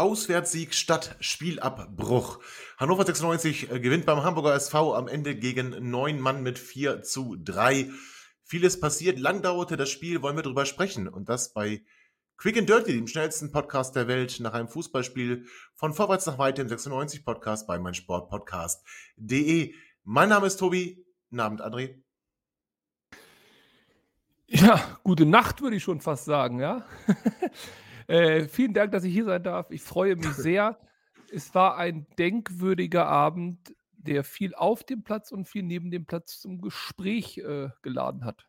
Auswärtssieg statt Spielabbruch. Hannover 96 äh, gewinnt beim Hamburger SV am Ende gegen neun Mann mit 4 zu 3. Vieles passiert. Lang dauerte das Spiel, wollen wir drüber sprechen. Und das bei Quick and Dirty, dem schnellsten Podcast der Welt, nach einem Fußballspiel von Vorwärts nach Weit, dem 96 Podcast bei meinsportpodcast.de. Mein Name ist Tobi. Abend, André. Ja, gute Nacht, würde ich schon fast sagen, ja. Äh, vielen Dank, dass ich hier sein darf. Ich freue mich sehr. es war ein denkwürdiger Abend, der viel auf dem Platz und viel neben dem Platz zum Gespräch äh, geladen hat.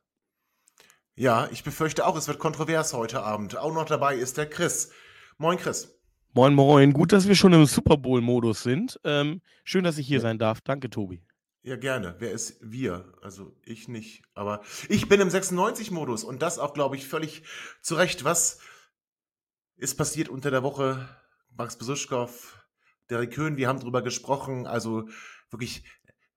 Ja, ich befürchte auch, es wird kontrovers heute Abend. Auch noch dabei ist der Chris. Moin, Chris. Moin, moin. Gut, dass wir schon im Super Bowl-Modus sind. Ähm, schön, dass ich hier sein darf. Danke, Tobi. Ja, gerne. Wer ist wir? Also ich nicht. Aber ich bin im 96-Modus und das auch, glaube ich, völlig zu Recht. Was ist passiert unter der Woche. Max Besuschkow, Derek Köhn, wir haben drüber gesprochen. Also wirklich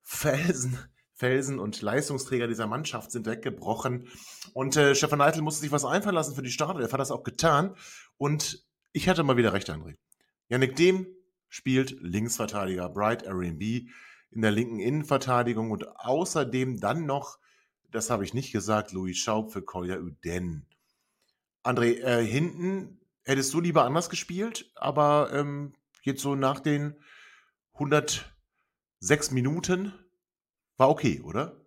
Felsen, Felsen und Leistungsträger dieser Mannschaft sind weggebrochen. Und äh, Stefan Neidl musste sich was einfallen lassen für die Starter. Er hat das auch getan. Und ich hatte mal wieder recht, André. Yannick Dehm spielt Linksverteidiger, Bright R&B in der linken Innenverteidigung und außerdem dann noch, das habe ich nicht gesagt, Louis Schaub für Kolja Uden. André, äh, hinten hättest du lieber anders gespielt, aber ähm, jetzt so nach den 106 Minuten war okay, oder?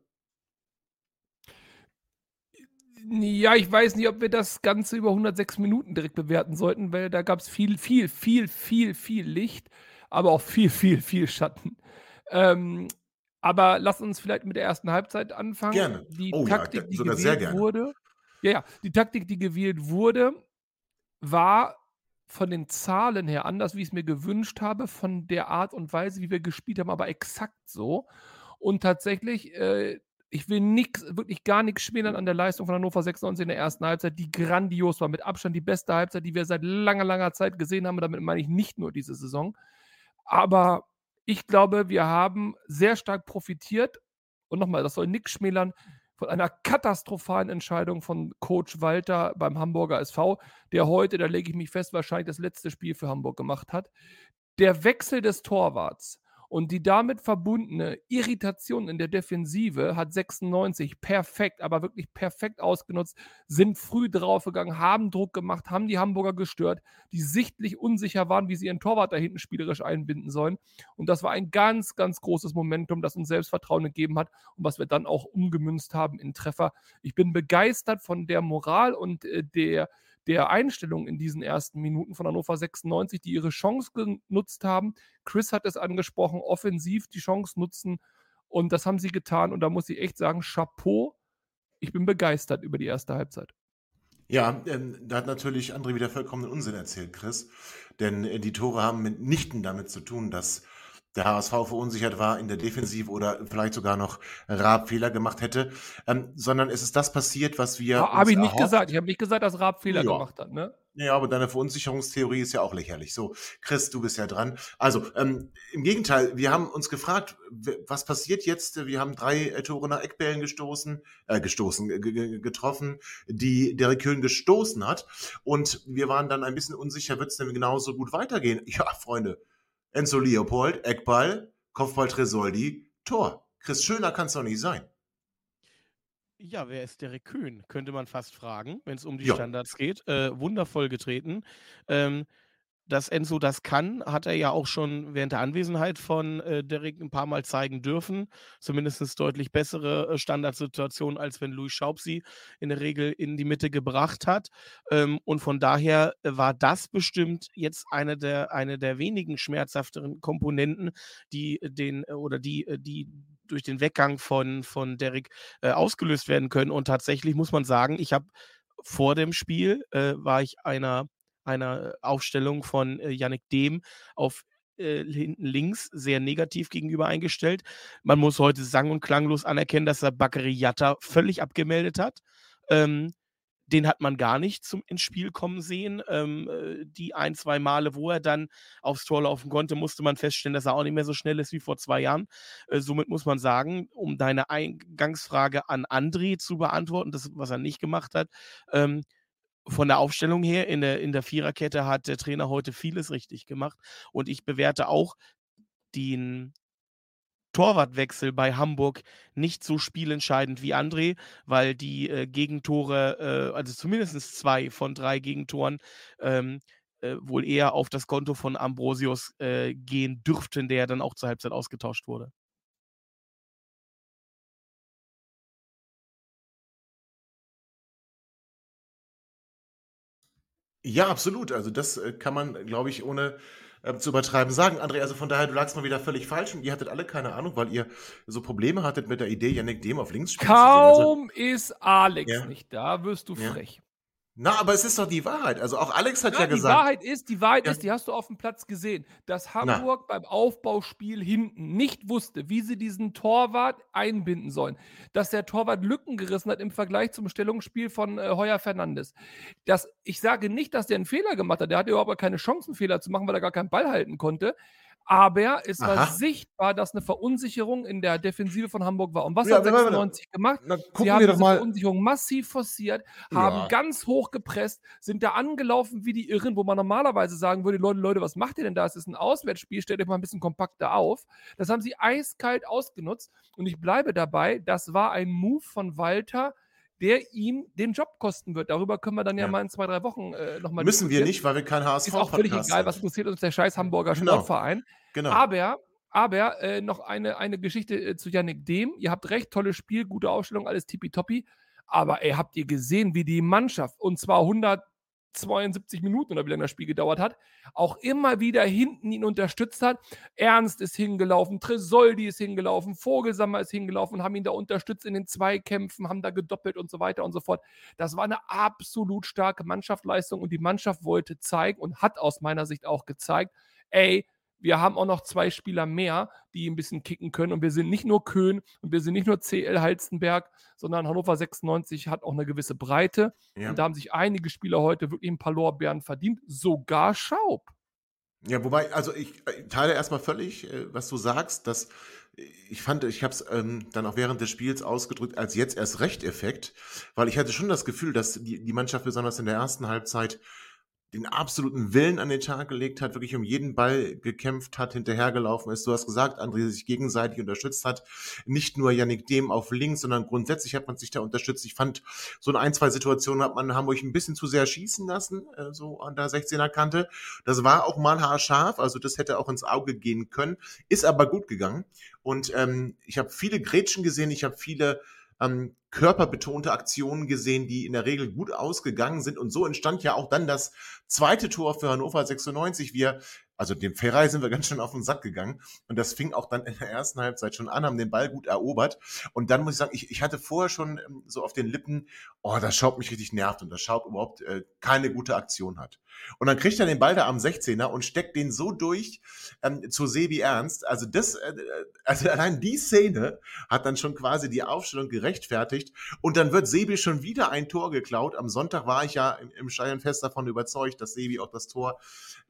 Ja, ich weiß nicht, ob wir das Ganze über 106 Minuten direkt bewerten sollten, weil da gab es viel, viel, viel, viel, viel Licht, aber auch viel, viel, viel Schatten. Ähm, aber lass uns vielleicht mit der ersten Halbzeit anfangen. Gerne. Die oh, Taktik, ja, die sogar gewählt wurde. Ja, ja, die Taktik, die gewählt wurde, war von den Zahlen her anders, wie ich es mir gewünscht habe, von der Art und Weise, wie wir gespielt haben, aber exakt so. Und tatsächlich, äh, ich will nix, wirklich gar nichts schmälern an der Leistung von Hannover 96 in der ersten Halbzeit, die grandios war, mit Abstand die beste Halbzeit, die wir seit langer, langer Zeit gesehen haben. Damit meine ich nicht nur diese Saison. Aber ich glaube, wir haben sehr stark profitiert. Und nochmal, das soll nichts schmälern von einer katastrophalen Entscheidung von Coach Walter beim Hamburger SV, der heute, da lege ich mich fest, wahrscheinlich das letzte Spiel für Hamburg gemacht hat. Der Wechsel des Torwarts und die damit verbundene Irritation in der Defensive hat 96 perfekt, aber wirklich perfekt ausgenutzt, sind früh draufgegangen, haben Druck gemacht, haben die Hamburger gestört, die sichtlich unsicher waren, wie sie ihren Torwart da hinten spielerisch einbinden sollen. Und das war ein ganz, ganz großes Momentum, das uns Selbstvertrauen gegeben hat und was wir dann auch umgemünzt haben in Treffer. Ich bin begeistert von der Moral und äh, der der Einstellung in diesen ersten Minuten von Hannover 96, die ihre Chance genutzt haben. Chris hat es angesprochen, offensiv die Chance nutzen und das haben sie getan und da muss ich echt sagen, Chapeau. Ich bin begeistert über die erste Halbzeit. Ja, ähm, da hat natürlich André wieder vollkommenen Unsinn erzählt, Chris. Denn äh, die Tore haben mitnichten damit zu tun, dass der HSV verunsichert war in der Defensive oder vielleicht sogar noch Raab Fehler gemacht hätte, ähm, sondern es ist das passiert, was wir. Ha, habe ich nicht gesagt. Ich habe nicht gesagt, dass Raab Fehler ja. gemacht hat, ne? Ja, aber deine Verunsicherungstheorie ist ja auch lächerlich. So, Chris, du bist ja dran. Also, ähm, im Gegenteil, wir haben uns gefragt, was passiert jetzt? Wir haben drei äh, Tore nach Eckbällen gestoßen, äh, gestoßen, getroffen, die Derek Köhn gestoßen hat. Und wir waren dann ein bisschen unsicher, wird es denn genauso gut weitergehen? Ja, Freunde, Enzo Leopold, Eckball, Kopfball Tresoldi, Tor. Chris Schöner kann es doch nicht sein. Ja, wer ist Derek Köhn? Könnte man fast fragen, wenn es um die ja. Standards geht. Äh, wundervoll getreten. Ähm, dass Enzo das kann, hat er ja auch schon während der Anwesenheit von äh, Derek ein paar Mal zeigen dürfen. Zumindest deutlich bessere äh, Standardsituationen, als wenn Louis Schaub sie in der Regel in die Mitte gebracht hat. Ähm, und von daher war das bestimmt jetzt eine der, eine der wenigen schmerzhafteren Komponenten, die den äh, oder die, äh, die durch den Weggang von, von Derek äh, ausgelöst werden können. Und tatsächlich muss man sagen, ich habe vor dem Spiel äh, war ich einer, einer Aufstellung von äh, Yannick Dehm auf äh, hinten links sehr negativ gegenüber eingestellt. Man muss heute sang- und klanglos anerkennen, dass er Bakary Yatta völlig abgemeldet hat. Ähm, den hat man gar nicht zum, ins Spiel kommen sehen. Ähm, äh, die ein, zwei Male, wo er dann aufs Tor laufen konnte, musste man feststellen, dass er auch nicht mehr so schnell ist wie vor zwei Jahren. Äh, somit muss man sagen, um deine Eingangsfrage an André zu beantworten, das, was er nicht gemacht hat, ähm, von der Aufstellung her in der, in der Viererkette hat der Trainer heute vieles richtig gemacht. Und ich bewerte auch den, Torwartwechsel bei Hamburg nicht so spielentscheidend wie André, weil die äh, Gegentore, äh, also zumindest zwei von drei Gegentoren, ähm, äh, wohl eher auf das Konto von Ambrosius äh, gehen dürften, der dann auch zur Halbzeit ausgetauscht wurde. Ja, absolut. Also das äh, kann man, glaube ich, ohne äh, zu übertreiben sagen. André, also von daher, du lagst mal wieder völlig falsch und ihr hattet alle keine Ahnung, weil ihr so Probleme hattet mit der Idee, Yannick Dem auf links spielen Kaum zu sehen. Also, ist Alex ja. nicht da, wirst du ja. frech. Na, aber es ist doch die Wahrheit. Also auch Alex hat ja, ja gesagt. Die Wahrheit ist, die Wahrheit ja. ist, die hast du auf dem Platz gesehen, dass Hamburg Na. beim Aufbauspiel hinten nicht wusste, wie sie diesen Torwart einbinden sollen. Dass der Torwart Lücken gerissen hat im Vergleich zum Stellungsspiel von äh, Heuer Fernandes. Das, ich sage nicht, dass der einen Fehler gemacht hat. Der hatte überhaupt keine Chancen, Fehler zu machen, weil er gar keinen Ball halten konnte. Aber es Aha. war sichtbar, dass eine Verunsicherung in der Defensive von Hamburg war. Und was ja, hat 96 gemacht? Na, Sie haben diese Verunsicherung massiv forciert, haben ja. ganz hoch gepresst, sind da angelaufen wie die Irren, wo man normalerweise sagen würde, Leute, Leute, was macht ihr denn da? Es ist ein Auswärtsspiel, stellt euch mal ein bisschen kompakter auf. Das haben sie eiskalt ausgenutzt. Und ich bleibe dabei, das war ein Move von Walter, der ihm den Job kosten wird. Darüber können wir dann ja, ja mal in zwei, drei Wochen äh, nochmal Müssen wir nicht, weil wir kein HSV Ist auch völlig egal, was interessiert uns der scheiß Hamburger genau. Sportverein. Genau. Aber, aber äh, noch eine, eine Geschichte äh, zu Yannick Dehm. Ihr habt recht, tolles Spiel, gute Ausstellung, alles tippitoppi. Aber ey, habt ihr gesehen, wie die Mannschaft, und zwar 100 72 Minuten oder wie lange das Spiel gedauert hat, auch immer wieder hinten ihn unterstützt hat. Ernst ist hingelaufen, Tresoldi ist hingelaufen, Vogelsammer ist hingelaufen, haben ihn da unterstützt in den Zweikämpfen, haben da gedoppelt und so weiter und so fort. Das war eine absolut starke Mannschaftsleistung und die Mannschaft wollte zeigen und hat aus meiner Sicht auch gezeigt, ey, wir haben auch noch zwei Spieler mehr, die ein bisschen kicken können. Und wir sind nicht nur Köhn und wir sind nicht nur CL Halstenberg, sondern Hannover 96 hat auch eine gewisse Breite. Ja. Und da haben sich einige Spieler heute wirklich ein paar Lorbeeren verdient, sogar Schaub. Ja, wobei, also ich, äh, teile erstmal völlig, äh, was du sagst, dass äh, ich fand, ich habe es ähm, dann auch während des Spiels ausgedrückt als jetzt erst recht Effekt, weil ich hatte schon das Gefühl, dass die, die Mannschaft besonders in der ersten Halbzeit den absoluten Willen an den Tag gelegt hat, wirklich um jeden Ball gekämpft hat, hinterhergelaufen ist. Du hast gesagt, André sich gegenseitig unterstützt hat. Nicht nur Yannick Dem auf links, sondern grundsätzlich hat man sich da unterstützt. Ich fand, so in ein, zwei Situationen hat man Hamburg ein bisschen zu sehr schießen lassen, äh, so an der 16er Kante. Das war auch mal haarscharf, also das hätte auch ins Auge gehen können, ist aber gut gegangen. Und ähm, ich habe viele Grätschen gesehen, ich habe viele ähm, körperbetonte Aktionen gesehen, die in der Regel gut ausgegangen sind. Und so entstand ja auch dann das zweite Tor für Hannover 96. Wir also dem Ferrei sind wir ganz schön auf den Sack gegangen. Und das fing auch dann in der ersten Halbzeit schon an, haben den Ball gut erobert. Und dann muss ich sagen, ich, ich hatte vorher schon ähm, so auf den Lippen, oh, das Schaub mich richtig nervt und das Schaub überhaupt äh, keine gute Aktion hat. Und dann kriegt er den Ball da am 16er und steckt den so durch ähm, zu Sebi Ernst. Also das, äh, also allein die Szene hat dann schon quasi die Aufstellung gerechtfertigt. Und dann wird Sebi schon wieder ein Tor geklaut. Am Sonntag war ich ja im, im Stadion fest davon überzeugt, dass Sebi auch das Tor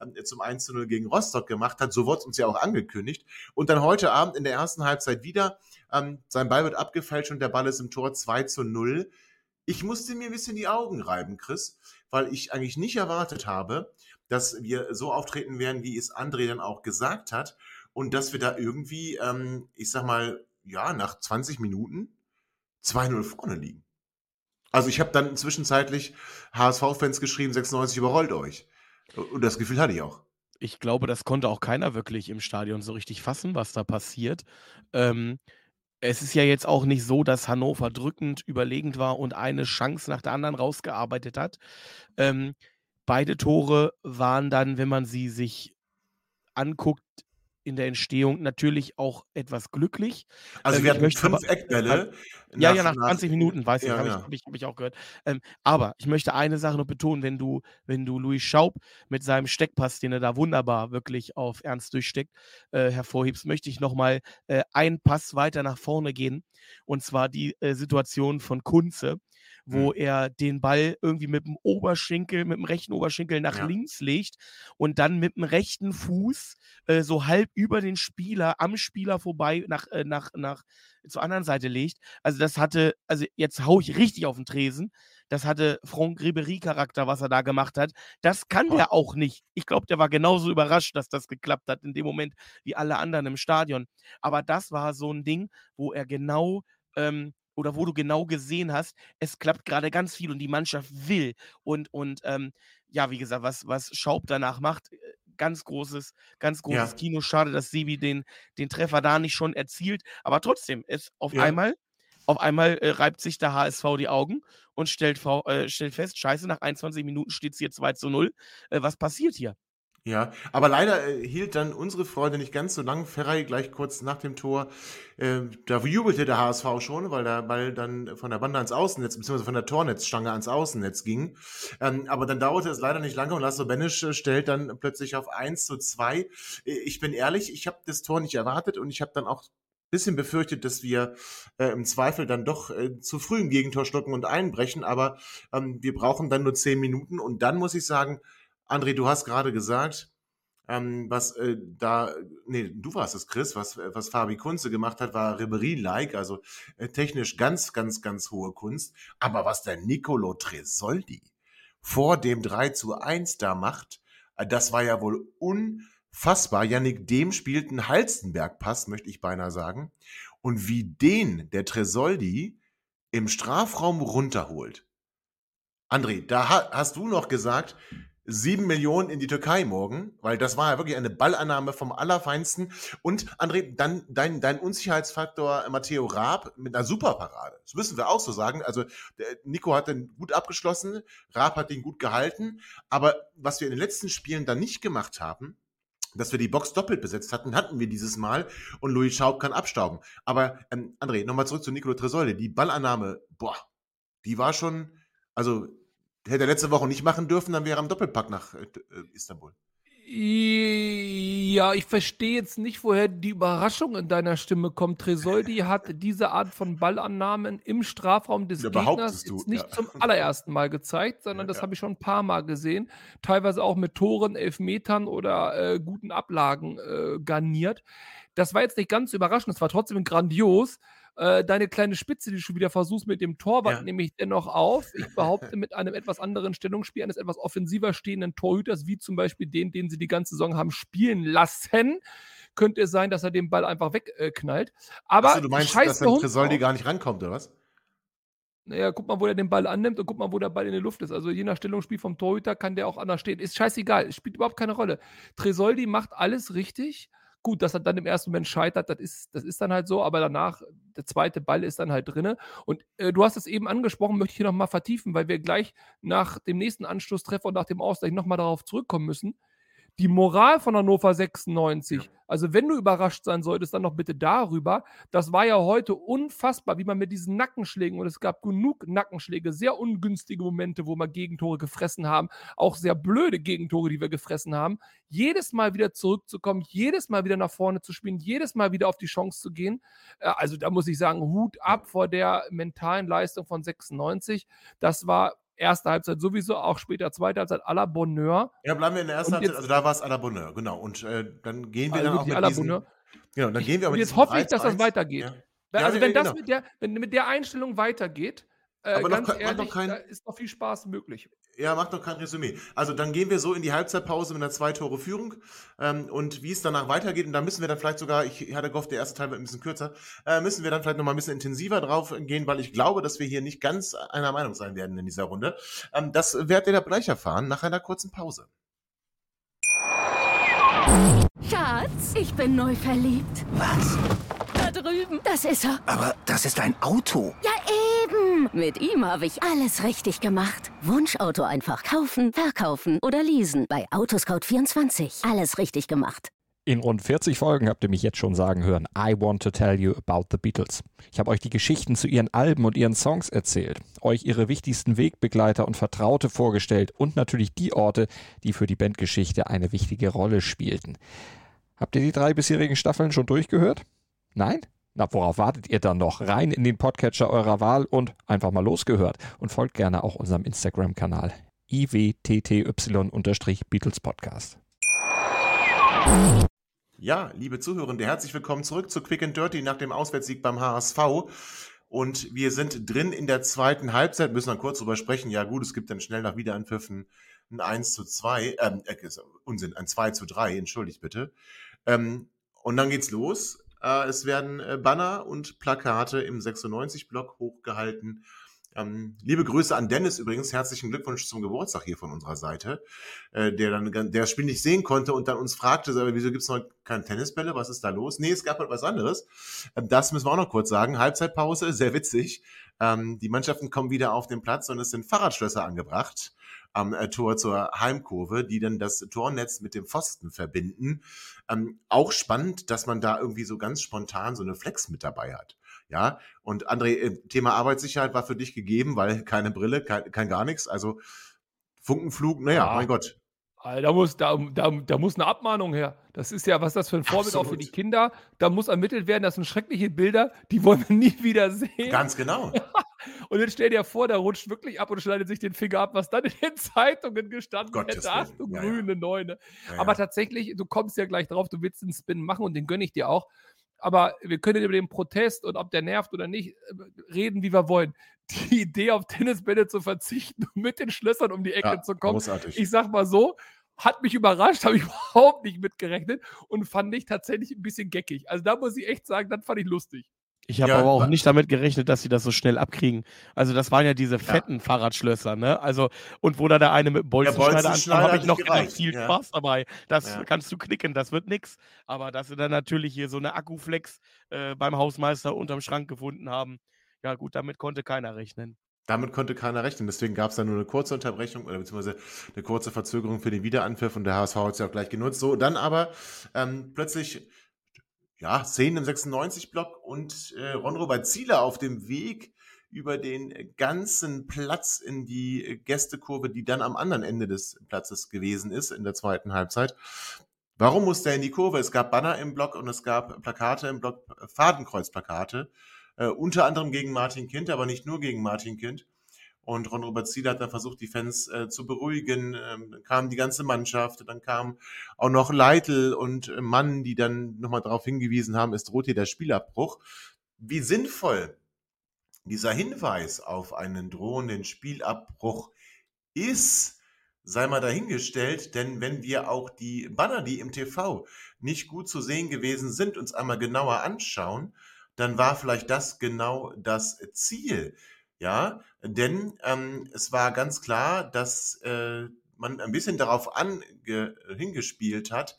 ähm, zum 1 zu 0 gegen Rostock gemacht hat. So wurde es uns ja auch angekündigt. Und dann heute Abend in der ersten Halbzeit wieder. Ähm, sein Ball wird abgefälscht und der Ball ist im Tor 2 zu 0. Ich musste mir ein bisschen die Augen reiben, Chris, weil ich eigentlich nicht erwartet habe, dass wir so auftreten werden, wie es André dann auch gesagt hat. Und dass wir da irgendwie, ähm, ich sag mal, ja, nach 20 Minuten 2-0 vorne liegen. Also ich habe dann zwischenzeitlich HSV-Fans geschrieben, 96 überrollt euch. Und das Gefühl hatte ich auch. Ich glaube, das konnte auch keiner wirklich im Stadion so richtig fassen, was da passiert. Ähm, es ist ja jetzt auch nicht so, dass Hannover drückend überlegend war und eine Chance nach der anderen rausgearbeitet hat. Ähm, beide Tore waren dann, wenn man sie sich anguckt, in der Entstehung natürlich auch etwas glücklich. Also ähm, wir hatten fünf aber, Eckbälle. Äh, ja, nach, ja, nach 20 nach, Minuten, weiß ich, ja, habe ja. ich, hab ich, hab ich, auch gehört. Ähm, aber ich möchte eine Sache noch betonen, wenn du, wenn du Louis Schaub mit seinem Steckpass, den er da wunderbar wirklich auf Ernst durchsteckt, äh, hervorhebst, möchte ich nochmal äh, einen Pass weiter nach vorne gehen. Und zwar die äh, Situation von Kunze wo mhm. er den Ball irgendwie mit dem Oberschenkel, mit dem rechten Oberschenkel nach ja. links legt und dann mit dem rechten Fuß äh, so halb über den Spieler, am Spieler vorbei nach, äh, nach, nach zur anderen Seite legt. Also das hatte, also jetzt hau ich richtig auf den Tresen. Das hatte Franck Ribery-Charakter, was er da gemacht hat. Das kann der auch nicht. Ich glaube, der war genauso überrascht, dass das geklappt hat in dem Moment wie alle anderen im Stadion. Aber das war so ein Ding, wo er genau ähm, oder wo du genau gesehen hast, es klappt gerade ganz viel und die Mannschaft will. Und, und ähm, ja, wie gesagt, was, was Schaub danach macht, äh, ganz großes, ganz großes ja. Kino. Schade, dass Sebi den, den Treffer da nicht schon erzielt. Aber trotzdem, es auf ja. einmal, auf einmal äh, reibt sich der HSV die Augen und stellt, äh, stellt fest, scheiße, nach 21 Minuten steht es hier 2 zu 0. Äh, was passiert hier? Ja, aber leider äh, hielt dann unsere Freude nicht ganz so lang. Ferrei gleich kurz nach dem Tor, äh, da jubelte der HSV schon, weil der Ball dann von der Bande ans Außennetz, beziehungsweise von der Tornetzstange ans Außennetz ging. Ähm, aber dann dauerte es leider nicht lange und Lasso Benisch äh, stellt dann plötzlich auf 1 zu 2. Äh, ich bin ehrlich, ich habe das Tor nicht erwartet und ich habe dann auch bisschen befürchtet, dass wir im Zweifel dann doch zu früh im Gegentor stocken und einbrechen, aber ähm, wir brauchen dann nur zehn Minuten und dann muss ich sagen, André, du hast gerade gesagt, ähm, was äh, da, nee, du warst es, Chris, was, was Fabi Kunze gemacht hat, war Ribery-like, also äh, technisch ganz, ganz, ganz hohe Kunst. Aber was der Nicolo Tresoldi vor dem 3 zu 1 da macht, äh, das war ja wohl unfassbar. Yannick Dem spielt einen Halstenberg-Pass, möchte ich beinahe sagen. Und wie den der Tresoldi im Strafraum runterholt. André, da hast du noch gesagt, sieben Millionen in die Türkei morgen, weil das war ja wirklich eine Ballannahme vom Allerfeinsten. Und André, dann dein, dein Unsicherheitsfaktor Matteo Raab mit einer Superparade. Das müssen wir auch so sagen. Also Nico hat den gut abgeschlossen, Raab hat den gut gehalten. Aber was wir in den letzten Spielen dann nicht gemacht haben, dass wir die Box doppelt besetzt hatten, hatten wir dieses Mal und Louis Schaub kann abstauben. Aber ähm, André, nochmal zurück zu Nicolo Tresolde. Die Ballannahme, boah, die war schon, also hätte er letzte Woche nicht machen dürfen, dann wäre er am Doppelpack nach äh, äh, Istanbul. Ja, ich verstehe jetzt nicht, woher die Überraschung in deiner Stimme kommt. Tresoldi hat diese Art von Ballannahmen im Strafraum des ja, Gegners du, jetzt nicht ja. zum allerersten Mal gezeigt, sondern ja, das habe ich schon ein paar Mal gesehen. Teilweise auch mit Toren, Elfmetern oder äh, guten Ablagen äh, garniert. Das war jetzt nicht ganz überraschend, es war trotzdem grandios. Äh, deine kleine Spitze, die du schon wieder versuchst mit dem Torwart, ja. nehme ich dennoch auf. Ich behaupte, mit einem etwas anderen Stellungsspiel eines etwas offensiver stehenden Torhüters, wie zum Beispiel den, den sie die ganze Saison haben spielen lassen, könnte es sein, dass er den Ball einfach wegknallt. Äh, Aber Achso, du meinst, dass der Tresoldi gar nicht rankommt, oder was? Naja, guck mal, wo er den Ball annimmt und guck mal, wo der Ball in der Luft ist. Also je nach Stellungsspiel vom Torhüter kann der auch anders stehen. Ist scheißegal, spielt überhaupt keine Rolle. Tresoldi macht alles richtig Gut, dass er dann im ersten Moment scheitert, das ist, das ist dann halt so, aber danach, der zweite Ball ist dann halt drin. Und äh, du hast es eben angesprochen, möchte ich hier nochmal vertiefen, weil wir gleich nach dem nächsten Anschlusstreffer und nach dem Ausgleich nochmal darauf zurückkommen müssen die Moral von Hannover 96, ja. also wenn du überrascht sein solltest, dann noch bitte darüber. Das war ja heute unfassbar, wie man mit diesen Nackenschlägen, und es gab genug Nackenschläge, sehr ungünstige Momente, wo wir Gegentore gefressen haben, auch sehr blöde Gegentore, die wir gefressen haben, jedes Mal wieder zurückzukommen, jedes Mal wieder nach vorne zu spielen, jedes Mal wieder auf die Chance zu gehen. Äh, also da muss ich sagen, Hut ab vor der mentalen Leistung von 96. Das war erste Halbzeit sowieso, auch später zweite Halbzeit à la Bonheur. Ja, bleiben wir in der ersten Halbzeit, also da war es à la Bonheur, genau. Und äh, dann gehen wir also dann auch mit diesen, Bonheur. Genau, dann gehen wir aber jetzt hoffe ich, dass das weitergeht. Ja. Also ja, wenn das genau. mit der, wenn mit der Einstellung weitergeht, äh, Aber ganz noch, ehrlich, kein, da ist noch viel Spaß möglich. Ja, macht noch kein Resümee. Also dann gehen wir so in die Halbzeitpause mit einer Zwei-Tore-Führung ähm, und wie es danach weitergeht, und da müssen wir dann vielleicht sogar, ich hatte gehofft, der erste Teil wird ein bisschen kürzer, äh, müssen wir dann vielleicht nochmal ein bisschen intensiver drauf gehen, weil ich glaube, dass wir hier nicht ganz einer Meinung sein werden in dieser Runde. Ähm, das werdet ihr gleich erfahren nach einer kurzen Pause. Schatz, ich bin neu verliebt. Was? Da drüben. Das ist er. Aber das ist ein Auto. Ja, eben. Mit ihm habe ich alles richtig gemacht. Wunschauto einfach kaufen, verkaufen oder leasen. Bei Autoscout24. Alles richtig gemacht. In rund 40 Folgen habt ihr mich jetzt schon sagen hören, I want to tell you about the Beatles. Ich habe euch die Geschichten zu ihren Alben und ihren Songs erzählt, euch ihre wichtigsten Wegbegleiter und Vertraute vorgestellt und natürlich die Orte, die für die Bandgeschichte eine wichtige Rolle spielten. Habt ihr die drei bisherigen Staffeln schon durchgehört? Nein? Na, worauf wartet ihr dann noch? Rein in den Podcatcher eurer Wahl und einfach mal losgehört. Und folgt gerne auch unserem Instagram-Kanal iwtty-Beatles Podcast. Ja, liebe Zuhörende, herzlich willkommen zurück zu Quick and Dirty nach dem Auswärtssieg beim HSV. Und wir sind drin in der zweiten Halbzeit, müssen dann kurz drüber sprechen. Ja, gut, es gibt dann schnell nach Wiederanpfiffen ein 1 zu 2, ähm, äh, Unsinn, ein 2 zu 3, entschuldigt bitte. Ähm, und dann geht's los. Äh, es werden äh, Banner und Plakate im 96-Block hochgehalten ähm, liebe Grüße an Dennis übrigens. Herzlichen Glückwunsch zum Geburtstag hier von unserer Seite, äh, der dann der das Spiel nicht sehen konnte und dann uns fragte, wieso gibt's noch keine Tennisbälle? Was ist da los? Nee, es gab halt was anderes. Ähm, das müssen wir auch noch kurz sagen. Halbzeitpause, sehr witzig. Ähm, die Mannschaften kommen wieder auf den Platz und es sind Fahrradschlösser angebracht am äh, Tor zur Heimkurve, die dann das Tornetz mit dem Pfosten verbinden. Ähm, auch spannend, dass man da irgendwie so ganz spontan so eine Flex mit dabei hat. Ja, und André, äh, Thema Arbeitssicherheit war für dich gegeben, weil keine Brille, kein, kein gar nichts. Also Funkenflug, naja, ja. mein Gott. Da muss, da, da, da muss eine Abmahnung her. Das ist ja, was das für ein Vorbild Absolut. auch für die Kinder. Da muss ermittelt werden, das sind schreckliche Bilder, die wollen wir nie wieder sehen. Ganz genau. und jetzt stell dir vor, der rutscht wirklich ab und schneidet sich den Finger ab, was dann in den Zeitungen gestanden Gottes hätte. Ach du ja, grüne ja. Neune. Ja, Aber tatsächlich, du kommst ja gleich drauf, du willst einen Spin machen und den gönne ich dir auch aber wir können über den Protest und ob der nervt oder nicht äh, reden, wie wir wollen. Die Idee, auf Tennisbälle zu verzichten und mit den Schlössern um die Ecke ja, zu kommen, großartig. ich sag mal so, hat mich überrascht, habe ich überhaupt nicht mitgerechnet und fand ich tatsächlich ein bisschen geckig. Also da muss ich echt sagen, das fand ich lustig. Ich habe ja, aber auch nicht damit gerechnet, dass sie das so schnell abkriegen. Also das waren ja diese fetten ja. Fahrradschlösser, ne? Also und wo da der eine mit dem Bolzenschneider ankam, habe ich noch gedacht, viel ja. Spaß dabei. Das kannst du knicken, das wird nix. Aber dass sie dann natürlich hier so eine Akkuflex äh, beim Hausmeister unterm Schrank gefunden haben, ja gut, damit konnte keiner rechnen. Damit konnte keiner rechnen. Deswegen gab es dann nur eine kurze Unterbrechung oder beziehungsweise eine kurze Verzögerung für den Wiederanpfiff und der HSV hat es ja auch gleich genutzt. So, dann aber ähm, plötzlich ja, Szenen im 96-Block und äh, Ron-Robert Zieler auf dem Weg über den ganzen Platz in die Gästekurve, die dann am anderen Ende des Platzes gewesen ist in der zweiten Halbzeit. Warum musste er in die Kurve? Es gab Banner im Block und es gab Plakate im Block, Fadenkreuzplakate, äh, unter anderem gegen Martin Kind, aber nicht nur gegen Martin Kind. Und Ron-Robert Ziel hat dann versucht, die Fans äh, zu beruhigen. Ähm, dann kam die ganze Mannschaft, dann kam auch noch Leitl und äh, Mann, die dann nochmal darauf hingewiesen haben, es droht hier der Spielabbruch. Wie sinnvoll dieser Hinweis auf einen drohenden Spielabbruch ist, sei mal dahingestellt, denn wenn wir auch die Banner, die im TV nicht gut zu sehen gewesen sind, uns einmal genauer anschauen, dann war vielleicht das genau das Ziel ja, denn ähm, es war ganz klar, dass äh, man ein bisschen darauf ange hingespielt hat,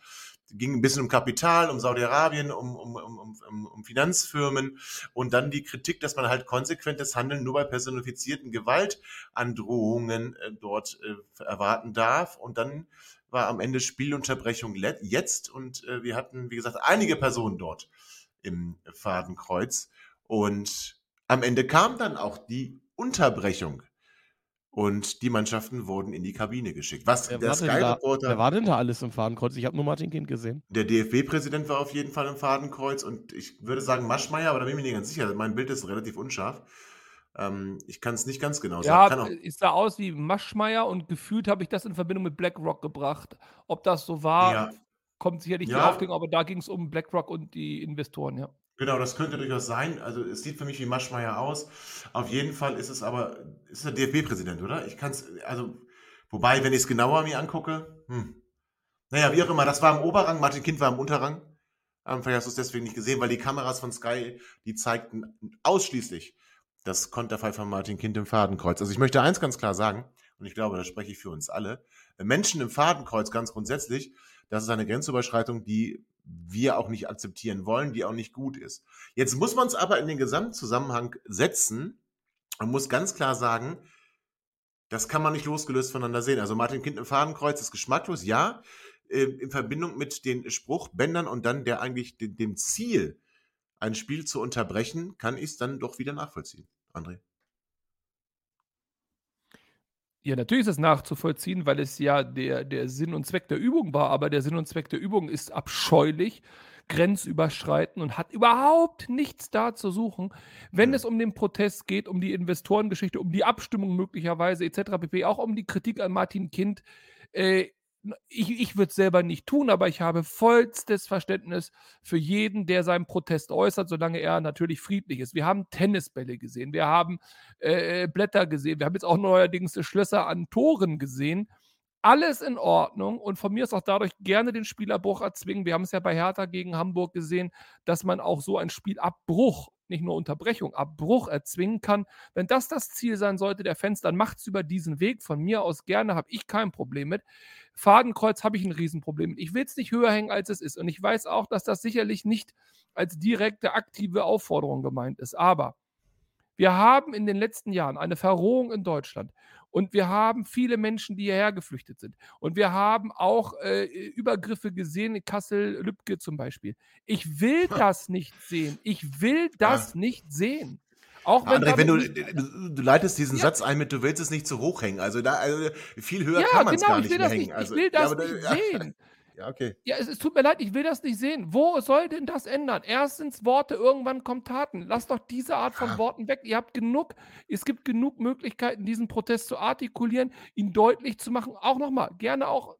ging ein bisschen um Kapital, um Saudi-Arabien, um, um, um, um, Finanzfirmen und dann die Kritik, dass man halt konsequentes Handeln nur bei personifizierten Gewaltandrohungen äh, dort äh, erwarten darf. Und dann war am Ende Spielunterbrechung jetzt und äh, wir hatten, wie gesagt, einige Personen dort im Fadenkreuz und am Ende kam dann auch die Unterbrechung. Und die Mannschaften wurden in die Kabine geschickt. Was wer der Sky-Reporter. Wer war denn da alles im Fadenkreuz? Ich habe nur Martin Kind gesehen. Der DFB-Präsident war auf jeden Fall im Fadenkreuz und ich würde sagen Maschmeier, aber da bin ich mir nicht ganz sicher. Mein Bild ist relativ unscharf. Ähm, ich kann es nicht ganz genau sagen. Ja, es sah aus wie Maschmeier und gefühlt habe ich das in Verbindung mit BlackRock gebracht. Ob das so war, ja. kommt sicherlich ja. die Aufklärung, aber da ging es um BlackRock und die Investoren, ja. Genau, das könnte durchaus sein. Also es sieht für mich wie Maschmeyer aus. Auf jeden Fall ist es aber, ist der DFB-Präsident, oder? Ich kann es, also, wobei, wenn ich es genauer mir angucke, hm. Naja, wie auch immer, das war im Oberrang, Martin Kind war im Unterrang. Ähm, vielleicht hast du es deswegen nicht gesehen, weil die Kameras von Sky, die zeigten ausschließlich das Konterfei von Martin Kind im Fadenkreuz. Also ich möchte eins ganz klar sagen, und ich glaube, da spreche ich für uns alle, Menschen im Fadenkreuz ganz grundsätzlich, das ist eine Grenzüberschreitung, die wir auch nicht akzeptieren wollen, die auch nicht gut ist. Jetzt muss man es aber in den Gesamtzusammenhang setzen und muss ganz klar sagen, das kann man nicht losgelöst voneinander sehen. Also Martin Kind im Fadenkreuz ist geschmacklos, ja. äh, in Verbindung mit den Spruchbändern und dann der eigentlich dem Ziel, ein Spiel zu unterbrechen, kann ich es dann doch wieder nachvollziehen. André. Ja, natürlich ist es nachzuvollziehen, weil es ja der, der Sinn und Zweck der Übung war, aber der Sinn und Zweck der Übung ist abscheulich, grenzüberschreitend und hat überhaupt nichts da zu suchen, wenn es um den Protest geht, um die Investorengeschichte, um die Abstimmung möglicherweise etc. pp., auch um die Kritik an Martin Kind. Äh, ich, ich würde es selber nicht tun, aber ich habe vollstes Verständnis für jeden, der seinen Protest äußert, solange er natürlich friedlich ist. Wir haben Tennisbälle gesehen, wir haben äh, Blätter gesehen, wir haben jetzt auch neuerdings Schlösser an Toren gesehen. Alles in Ordnung und von mir ist auch dadurch gerne den Spielerbruch erzwingen. Wir haben es ja bei Hertha gegen Hamburg gesehen, dass man auch so ein Spielabbruch nicht nur Unterbrechung, Abbruch erzwingen kann. Wenn das das Ziel sein sollte der Fans, dann macht es über diesen Weg. Von mir aus gerne, habe ich kein Problem mit. Fadenkreuz habe ich ein Riesenproblem. Ich will es nicht höher hängen, als es ist. Und ich weiß auch, dass das sicherlich nicht als direkte aktive Aufforderung gemeint ist. Aber wir haben in den letzten Jahren eine Verrohung in Deutschland. Und wir haben viele Menschen, die hierher geflüchtet sind. Und wir haben auch äh, Übergriffe gesehen, in Kassel, Lübcke zum Beispiel. Ich will das nicht sehen. Ich will das ja. nicht sehen. Auch wenn, André, wenn du, du, leitest diesen ja. Satz ein mit, du willst es nicht zu hoch hängen. Also da also viel höher ja, kann man es genau, gar nicht mehr hängen. Nicht, also, ich will das ja, nicht sehen. Ja, okay. Ja, es, es, tut mir leid, ich will das nicht sehen. Wo soll denn das ändern? Erstens Worte, irgendwann kommen Taten. Lass doch diese Art von ah. Worten weg. Ihr habt genug, es gibt genug Möglichkeiten, diesen Protest zu artikulieren, ihn deutlich zu machen. Auch nochmal, gerne auch,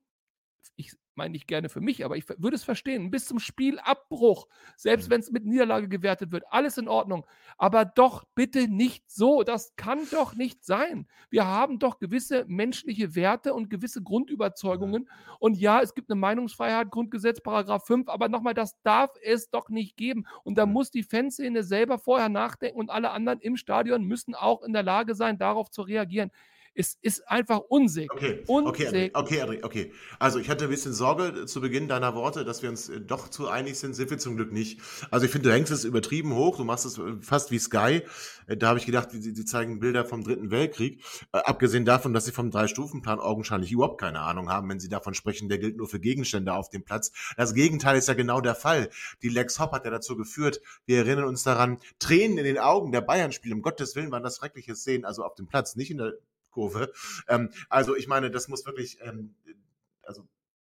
meine nicht gerne für mich, aber ich würde es verstehen, bis zum Spielabbruch, selbst mhm. wenn es mit Niederlage gewertet wird, alles in Ordnung. Aber doch bitte nicht so. Das kann doch nicht sein. Wir haben doch gewisse menschliche Werte und gewisse Grundüberzeugungen. Und ja, es gibt eine Meinungsfreiheit, Grundgesetz, Paragraph 5, aber nochmal, das darf es doch nicht geben. Und da mhm. muss die Fanszene selber vorher nachdenken und alle anderen im Stadion müssen auch in der Lage sein, darauf zu reagieren. Es ist einfach unsäglich. Okay, okay, okay, André, okay. Also ich hatte ein bisschen Sorge zu Beginn deiner Worte, dass wir uns äh, doch zu einig sind. Sind wir zum Glück nicht. Also ich finde, du hängst es übertrieben hoch. Du machst es äh, fast wie Sky. Äh, da habe ich gedacht, die, die zeigen Bilder vom Dritten Weltkrieg. Äh, abgesehen davon, dass sie vom Drei-Stufen-Plan augenscheinlich überhaupt keine Ahnung haben, wenn sie davon sprechen, der gilt nur für Gegenstände auf dem Platz. Das Gegenteil ist ja genau der Fall. Die Lex Hop hat ja dazu geführt, wir erinnern uns daran, Tränen in den Augen der Bayern-Spiele. Um Gottes Willen waren das schreckliche Szenen, also auf dem Platz, nicht in der Kurve. Ähm, also ich meine, das muss wirklich, ähm, also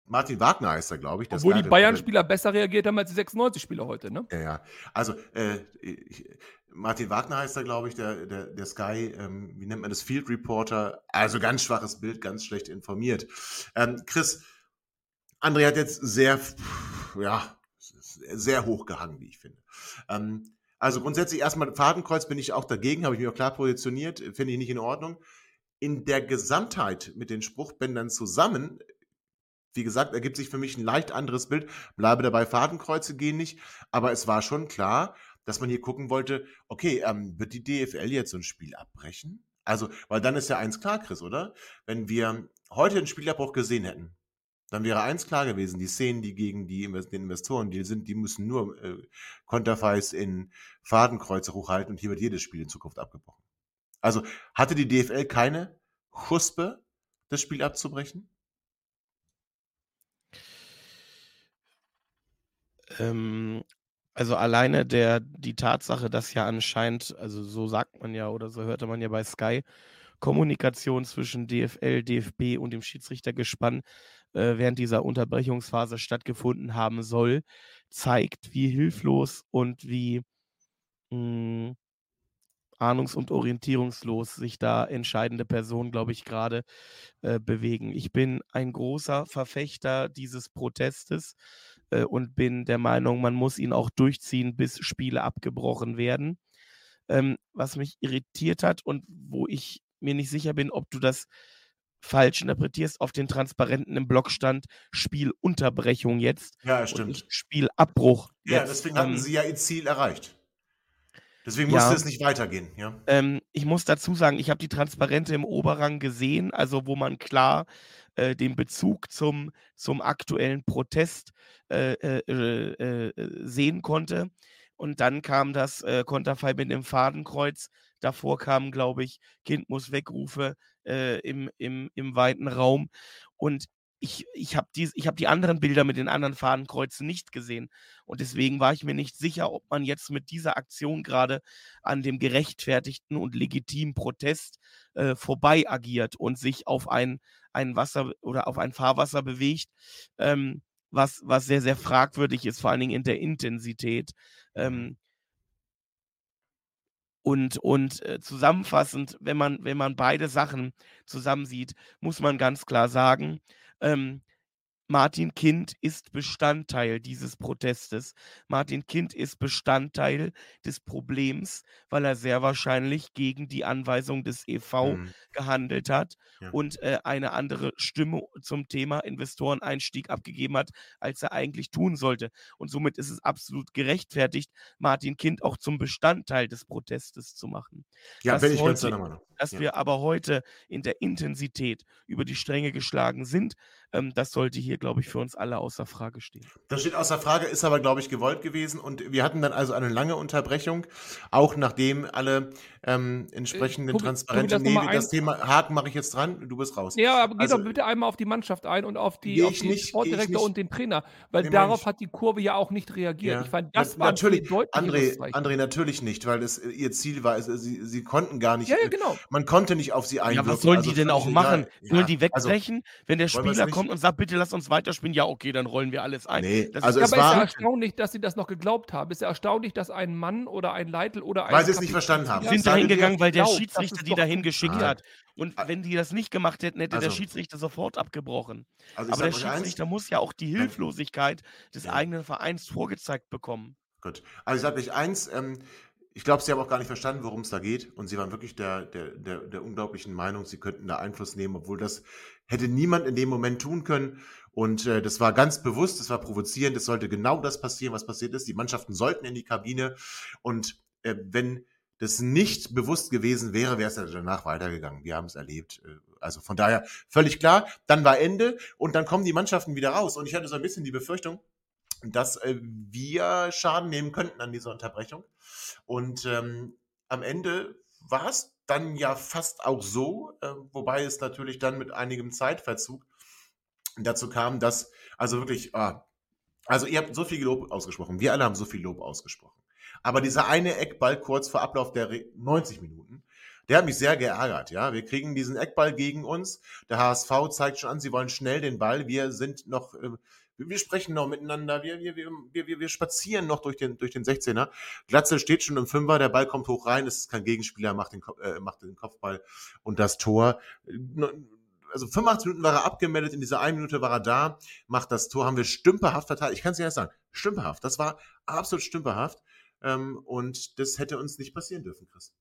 Martin Wagner heißt er, glaube ich. Obwohl die Bayern-Spieler besser reagiert haben als die 96-Spieler heute, ne? Ja, ja. Also äh, ich, Martin Wagner heißt er, glaube ich, der, der, der Sky, ähm, wie nennt man das, Field Reporter. Also ganz schwaches Bild, ganz schlecht informiert. Ähm, Chris, André hat jetzt sehr, ja, sehr hoch gehangen, wie ich finde. Ähm, also grundsätzlich erstmal Fadenkreuz bin ich auch dagegen, habe ich mich auch klar positioniert, finde ich nicht in Ordnung in der Gesamtheit mit den Spruchbändern zusammen, wie gesagt, ergibt sich für mich ein leicht anderes Bild. Bleibe dabei, Fadenkreuze gehen nicht. Aber es war schon klar, dass man hier gucken wollte, okay, ähm, wird die DFL jetzt so ein Spiel abbrechen? Also, weil dann ist ja eins klar, Chris, oder? Wenn wir heute einen Spielabbruch gesehen hätten, dann wäre eins klar gewesen, die Szenen, die gegen die Investoren die sind, die müssen nur äh, Konterfeis in Fadenkreuze hochhalten und hier wird jedes Spiel in Zukunft abgebrochen. Also hatte die DFL keine Huspe, das Spiel abzubrechen? Ähm, also alleine der, die Tatsache, dass ja anscheinend, also so sagt man ja oder so hörte man ja bei Sky, Kommunikation zwischen DFL, DFB und dem Schiedsrichtergespann äh, während dieser Unterbrechungsphase stattgefunden haben soll, zeigt, wie hilflos und wie mh, hm, ahnungs- und orientierungslos sich da entscheidende Personen, glaube ich, gerade äh, bewegen. Ich bin ein großer Verfechter dieses Protestes äh, und bin der Meinung, man muss ihn auch durchziehen, bis Spiele abgebrochen werden. Ähm, was mich irritiert hat und wo ich mir nicht sicher bin, ob du das falsch interpretierst, auf den Transparenten im Blog stand Spielunterbrechung jetzt. Ja, stimmt. Spielabbruch. Ja, jetzt. deswegen hatten ähm, sie ja ihr Ziel erreicht. Deswegen musste ja. es nicht weitergehen, ja. Ähm, ich muss dazu sagen, ich habe die Transparente im Oberrang gesehen, also wo man klar äh, den Bezug zum, zum aktuellen Protest äh, äh, äh, äh sehen konnte. Und dann kam das äh, Konterfei mit dem Fadenkreuz. Davor kamen, glaube ich, Kind muss wegrufe im, im, im weiten Raum. Und ich, ich habe die, hab die anderen Bilder mit den anderen Fadenkreuzen nicht gesehen. Und deswegen war ich mir nicht sicher, ob man jetzt mit dieser Aktion gerade an dem gerechtfertigten und legitimen Protest äh, vorbei agiert und sich auf ein, ein Wasser oder auf ein Fahrwasser bewegt, ähm, was, was sehr, sehr fragwürdig ist, vor allen Dingen in der Intensität. Ähm, und, und äh, zusammenfassend, wenn man, wenn man beide Sachen zusammensieht, muss man ganz klar sagen, ähm, Martin Kind ist Bestandteil dieses Protestes. Martin Kind ist Bestandteil des Problems, weil er sehr wahrscheinlich gegen die Anweisung des EV mhm. gehandelt hat ja. und äh, eine andere Stimme zum Thema Investoreneinstieg abgegeben hat, als er eigentlich tun sollte. Und somit ist es absolut gerechtfertigt, Martin Kind auch zum Bestandteil des Protestes zu machen. Ja, dass bin ich heute, ganz deiner Meinung. Dass ja. wir aber heute in der Intensität über die Stränge geschlagen sind, ähm, das sollte hier, glaube ich, für uns alle außer Frage stehen. Das steht außer Frage, ist aber, glaube ich, gewollt gewesen. Und wir hatten dann also eine lange Unterbrechung, auch nachdem alle ähm, entsprechenden äh, transparenten Medien das Thema Haken mache ich jetzt dran, du bist raus. Ja, aber geh also, doch bitte einmal auf die Mannschaft ein und auf die, auf die nicht, Sportdirektor und den Trainer, weil nee, darauf hat die Kurve ja auch nicht reagiert. Ja. Ich fand, das Na, war natürlich, André, André, natürlich nicht, weil das ihr Ziel war, es, sie, sie konnten gar nicht, ja, ja, genau. man konnte nicht auf sie einwirken. Ja, was sollen also, die denn auch machen? Sollen die also wegbrechen, also, wenn der Spieler kommt und sagt, bitte lass uns weiterspielen? Ja, okay, dann rollen wir alles ein. Nee, das also ist, aber es war, ist ja erstaunlich, dass sie das noch geglaubt haben. Es ist ja erstaunlich, dass ein Mann oder ein Leitl oder ein Weil sie es nicht verstanden haben. sind da hingegangen, weil der Schiedsrichter die dahin geschickt ah. hat. Und wenn die das nicht gemacht hätten, hätte also, der Schiedsrichter sofort abgebrochen. Also Aber der Schiedsrichter eins, muss ja auch die Hilflosigkeit des ja. eigenen Vereins vorgezeigt bekommen. Gut. Also ich sage euch eins, ähm, ich glaube, sie haben auch gar nicht verstanden, worum es da geht. Und sie waren wirklich der, der, der, der unglaublichen Meinung, sie könnten da Einfluss nehmen, obwohl das hätte niemand in dem Moment tun können. Und äh, das war ganz bewusst, das war provozierend, es sollte genau das passieren, was passiert ist. Die Mannschaften sollten in die Kabine. Und äh, wenn das nicht bewusst gewesen wäre, wäre es danach weitergegangen. Wir haben es erlebt. Äh, also von daher völlig klar. Dann war Ende und dann kommen die Mannschaften wieder raus. Und ich hatte so ein bisschen die Befürchtung, dass äh, wir Schaden nehmen könnten an dieser Unterbrechung. Und ähm, am Ende war es dann ja fast auch so, äh, wobei es natürlich dann mit einigem Zeitverzug dazu kam, dass also wirklich, ah, also ihr habt so viel Lob ausgesprochen, wir alle haben so viel Lob ausgesprochen. Aber dieser eine Eckball kurz vor Ablauf der 90 Minuten, der hat mich sehr geärgert. Ja, wir kriegen diesen Eckball gegen uns. Der HSV zeigt schon an, sie wollen schnell den Ball. Wir sind noch, äh, wir sprechen noch miteinander. Wir, wir, wir, wir, wir spazieren noch durch den, durch den 16er. Glatzel steht schon im Fünfer. Der Ball kommt hoch rein. Es ist kein Gegenspieler, macht den, äh, macht den Kopfball und das Tor. Also 85 Minuten war er abgemeldet, in dieser einen Minute war er da, macht das Tor, haben wir stümperhaft verteidigt. Ich kann es dir nicht sagen, stümperhaft. Das war absolut stümperhaft. Ähm, und das hätte uns nicht passieren dürfen, Chris.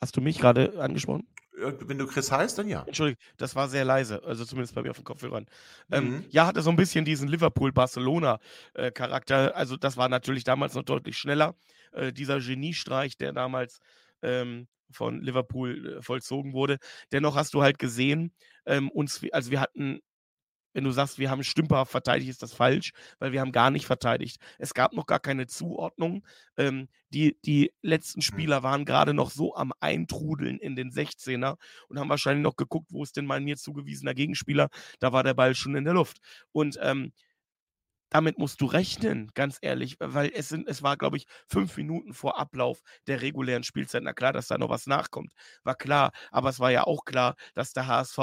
Hast du mich gerade angesprochen? Wenn du Chris heißt, dann ja. Entschuldigung, das war sehr leise, also zumindest bei mir auf dem Kopfhörern. Ähm, mhm. ja, hatte so ein bisschen diesen Liverpool-Barcelona-Charakter. Äh, also, das war natürlich damals noch deutlich schneller. Äh, dieser Geniestreich, der damals ähm, von Liverpool äh, vollzogen wurde. Dennoch hast du halt gesehen, ähm, uns, also wir hatten wenn du sagst, wir haben stümperhaft verteidigt, ist das falsch, weil wir haben gar nicht verteidigt. Es gab noch gar keine Zuordnung. Ähm, die, die letzten mhm. Spieler waren gerade noch so am Eintrudeln in den 16er und haben wahrscheinlich noch geguckt, wo ist denn mein mir zugewiesener Gegenspieler. Da war der Ball schon in der Luft. Und ähm, damit musst du rechnen, ganz ehrlich, weil es, sind, es war, glaube ich, fünf Minuten vor Ablauf der regulären Spielzeit. Na klar, dass da noch was nachkommt, war klar. Aber es war ja auch klar, dass der HSV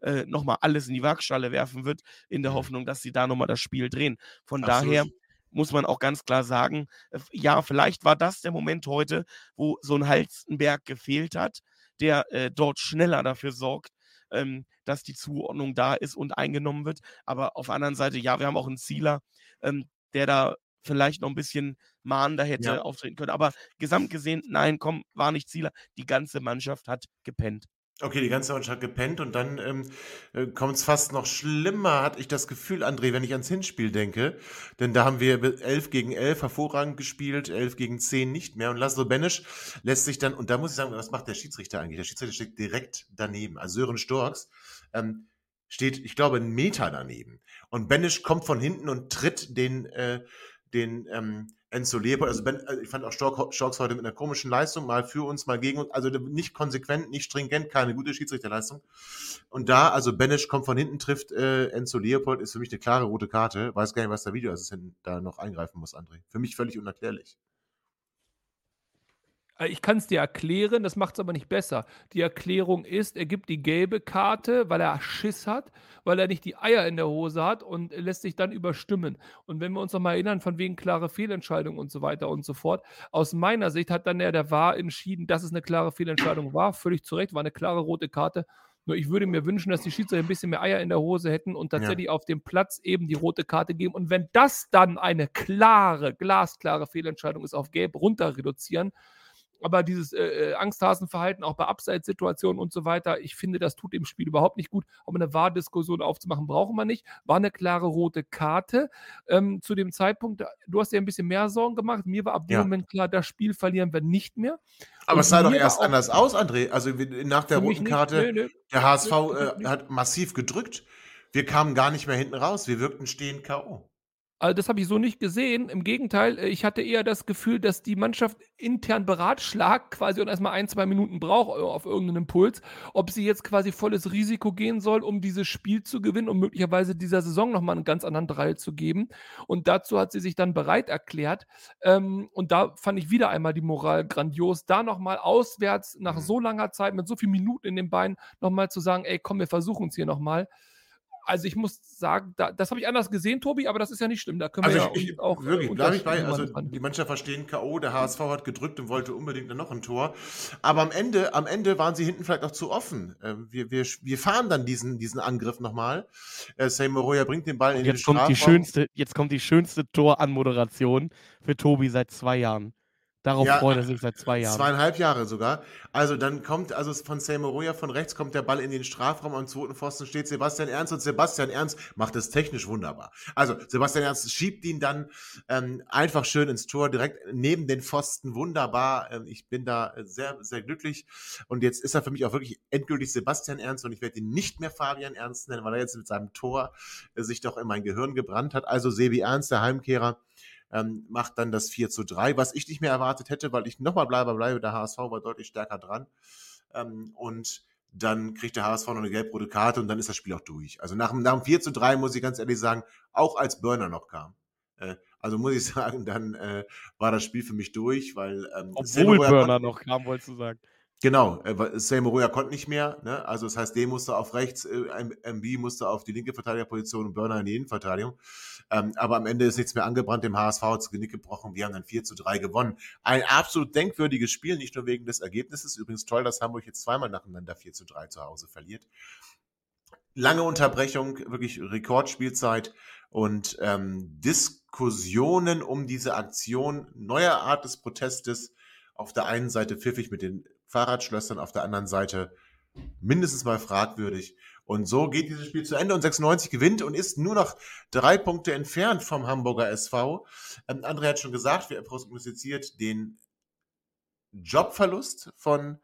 äh, nochmal alles in die Waagschale werfen wird, in der mhm. Hoffnung, dass sie da nochmal das Spiel drehen. Von Absolut. daher muss man auch ganz klar sagen, äh, ja, vielleicht war das der Moment heute, wo so ein Halstenberg gefehlt hat, der äh, dort schneller dafür sorgt, ähm, dass die Zuordnung da ist und eingenommen wird. Aber auf der anderen Seite, ja, wir haben auch einen Zieler, ähm, der da vielleicht noch ein bisschen mahnender hätte ja. auftreten können. Aber gesamt gesehen, nein, komm, war nicht Zieler. Die ganze Mannschaft hat gepennt. Okay, die ganze Mannschaft gepennt und dann ähm, äh, kommt es fast noch schlimmer, hatte ich das Gefühl, André, wenn ich ans Hinspiel denke. Denn da haben wir 11 gegen 11 hervorragend gespielt, 11 gegen 10 nicht mehr. Und Laszlo Benesch lässt sich dann, und da muss ich sagen, was macht der Schiedsrichter eigentlich? Der Schiedsrichter steht direkt daneben. Also Sören Storks ähm, steht, ich glaube, einen Meter daneben. Und Benesch kommt von hinten und tritt den, äh, den ähm, Enzo Leopold. Also, ben, also ich fand auch Storks heute mit einer komischen Leistung, mal für uns, mal gegen uns. Also nicht konsequent, nicht stringent, keine gute Schiedsrichterleistung. Und da, also Benesch kommt von hinten, trifft äh, Enzo Leopold, ist für mich eine klare rote Karte. Weiß gar nicht, was der Videoassistent da noch eingreifen muss, André. Für mich völlig unerklärlich. Äh, ich kann es dir erklären, das macht es aber nicht besser. Die Erklärung ist, er gibt die gelbe Karte, weil er Schiss hat, weil er nicht die Eier in der Hose hat und lässt sich dann überstimmen. Und wenn wir uns nochmal erinnern, von wegen klare Fehlentscheidung und so weiter und so fort, aus meiner Sicht hat dann der, der war entschieden, dass es eine klare Fehlentscheidung war. Völlig zu Recht, war eine klare rote Karte. Nur ich würde mir wünschen, dass die Schiedsrichter ein bisschen mehr Eier in der Hose hätten und tatsächlich ja. auf dem Platz eben die rote Karte geben. Und wenn das dann eine klare, glasklare Fehlentscheidung ist, auf Gelb runter reduzieren, aber dieses äh, äh, Angsthasenverhalten auch bei Abseitssituationen und so weiter, ich finde, das tut dem Spiel überhaupt nicht gut. Aber eine Wahrdiskussion aufzumachen, brauchen wir nicht. War eine klare rote Karte. Ähm, zu dem Zeitpunkt, du hast ja ein bisschen mehr Sorgen gemacht. Mir war ab dem ja. Moment klar, das Spiel verlieren wir nicht mehr. Aber und es sah doch erst anders aus, André. Also nach der roten Karte, nee, nee. der HSV äh, hat massiv gedrückt. Wir kamen gar nicht mehr hinten raus. Wir wirkten stehend K.O. Also das habe ich so nicht gesehen. Im Gegenteil, äh, ich hatte eher das Gefühl, dass die Mannschaft intern beratschlagt quasi und erstmal ein, zwei Minuten braucht äh, auf irgendeinen Impuls, ob sie jetzt quasi volles Risiko gehen soll, um dieses Spiel zu gewinnen und möglicherweise dieser Saison nochmal einen ganz anderen Drall zu geben. Und dazu hat sie sich dann bereit erklärt. Ähm, und da fand ich wieder einmal die Moral grandios, da nochmal auswärts nach mhm. so langer Zeit mit so vielen Minuten in den Beinen nochmal zu sagen, ey, komm, wir versuchen es hier nochmal also ich muss sagen, da, das habe ich anders gesehen, Tobi, aber das ist ja nicht schlimm. Da können also wir ich, ja ich, auch. Äh, wirklich, bleibe ich bei. Also die Mannschaft verstehen K.O., der HSV hat gedrückt und wollte unbedingt noch ein Tor. Aber am Ende, am Ende waren sie hinten vielleicht auch zu offen. Ähm, wir, wir, wir fahren dann diesen, diesen Angriff nochmal. Äh, Seymour bringt den Ball in jetzt den kommt Strafraum. Die schönste, jetzt kommt die schönste Toranmoderation für Tobi seit zwei Jahren. Darauf ja, freut er sich seit zwei Jahren. Zweieinhalb Jahre sogar. Also dann kommt, also von Seymour von rechts kommt der Ball in den Strafraum, am zweiten Pfosten steht Sebastian Ernst und Sebastian Ernst macht es technisch wunderbar. Also Sebastian Ernst schiebt ihn dann ähm, einfach schön ins Tor, direkt neben den Pfosten, wunderbar. Ähm, ich bin da sehr, sehr glücklich. Und jetzt ist er für mich auch wirklich endgültig Sebastian Ernst und ich werde ihn nicht mehr Fabian Ernst nennen, weil er jetzt mit seinem Tor äh, sich doch in mein Gehirn gebrannt hat. Also Sebi Ernst, der Heimkehrer, ähm, macht dann das 4 zu 3, was ich nicht mehr erwartet hätte, weil ich nochmal bleibe, bleibe, der HSV war deutlich stärker dran. Ähm, und dann kriegt der HSV noch eine gelb-rote Karte und dann ist das Spiel auch durch. Also nach, nach dem 4 zu 3 muss ich ganz ehrlich sagen, auch als Burner noch kam. Äh, also muss ich sagen, dann äh, war das Spiel für mich durch, weil ähm, Obwohl Burner noch kam, wolltest du sagen. Genau, äh, Seymour konnte nicht mehr, ne? also das heißt, D musste auf rechts, äh, MB musste auf die linke Verteidigerposition und Burner in die Innenverteidigung. Ähm, aber am Ende ist nichts mehr angebrannt, dem HSV hat Genick gebrochen, wir haben dann 4 zu 3 gewonnen. Ein absolut denkwürdiges Spiel, nicht nur wegen des Ergebnisses, übrigens toll, dass Hamburg jetzt zweimal nacheinander 4 zu 3 zu Hause verliert. Lange Unterbrechung, wirklich Rekordspielzeit und ähm, Diskussionen um diese Aktion, neuer Art des Protestes, auf der einen Seite pfiffig mit den Fahrradschlössern, auf der anderen Seite mindestens mal fragwürdig. Und so geht dieses Spiel zu Ende und 96 gewinnt und ist nur noch drei Punkte entfernt vom Hamburger SV. Ähm, André hat schon gesagt, wir prognostiziert den Jobverlust von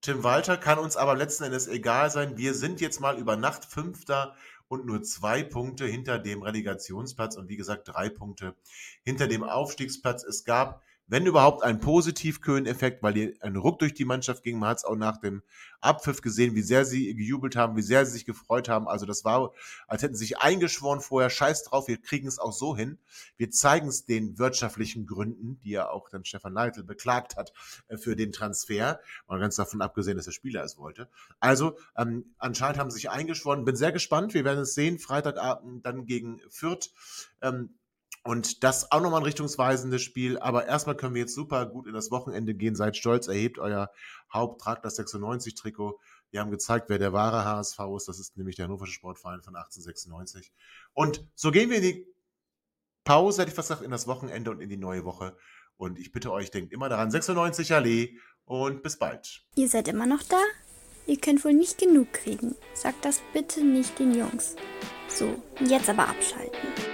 Tim Walter, kann uns aber letzten Endes egal sein. Wir sind jetzt mal über Nacht Fünfter und nur zwei Punkte hinter dem Relegationsplatz und wie gesagt drei Punkte hinter dem Aufstiegsplatz. Es gab wenn überhaupt ein Positiv-Köhn-Effekt, weil die, ein Ruck durch die Mannschaft ging. Man hat es auch nach dem Abpfiff gesehen, wie sehr sie gejubelt haben, wie sehr sie sich gefreut haben. Also das war, als hätten sie sich eingeschworen vorher, scheiß drauf, wir kriegen es auch so hin. Wir zeigen es den wirtschaftlichen Gründen, die ja auch dann Stefan Leitl beklagt hat äh, für den Transfer. Mal ganz davon abgesehen, dass der Spieler es wollte. Also ähm, anscheinend haben sie sich eingeschworen. Bin sehr gespannt. Wir werden es sehen. Freitagabend dann gegen Fürth. Ähm, und das auch nochmal ein richtungsweisendes Spiel. Aber erstmal können wir jetzt super gut in das Wochenende gehen. Seid stolz, erhebt euer Haupt, tragt das 96-Trikot. Wir haben gezeigt, wer der wahre HSV ist. Das ist nämlich der Hannoversche Sportverein von 1896. Und so gehen wir in die Pause, hätte ich fast gesagt, in das Wochenende und in die neue Woche. Und ich bitte euch, denkt immer daran, 96 Allee und bis bald. Ihr seid immer noch da? Ihr könnt wohl nicht genug kriegen. Sagt das bitte nicht den Jungs. So, jetzt aber abschalten.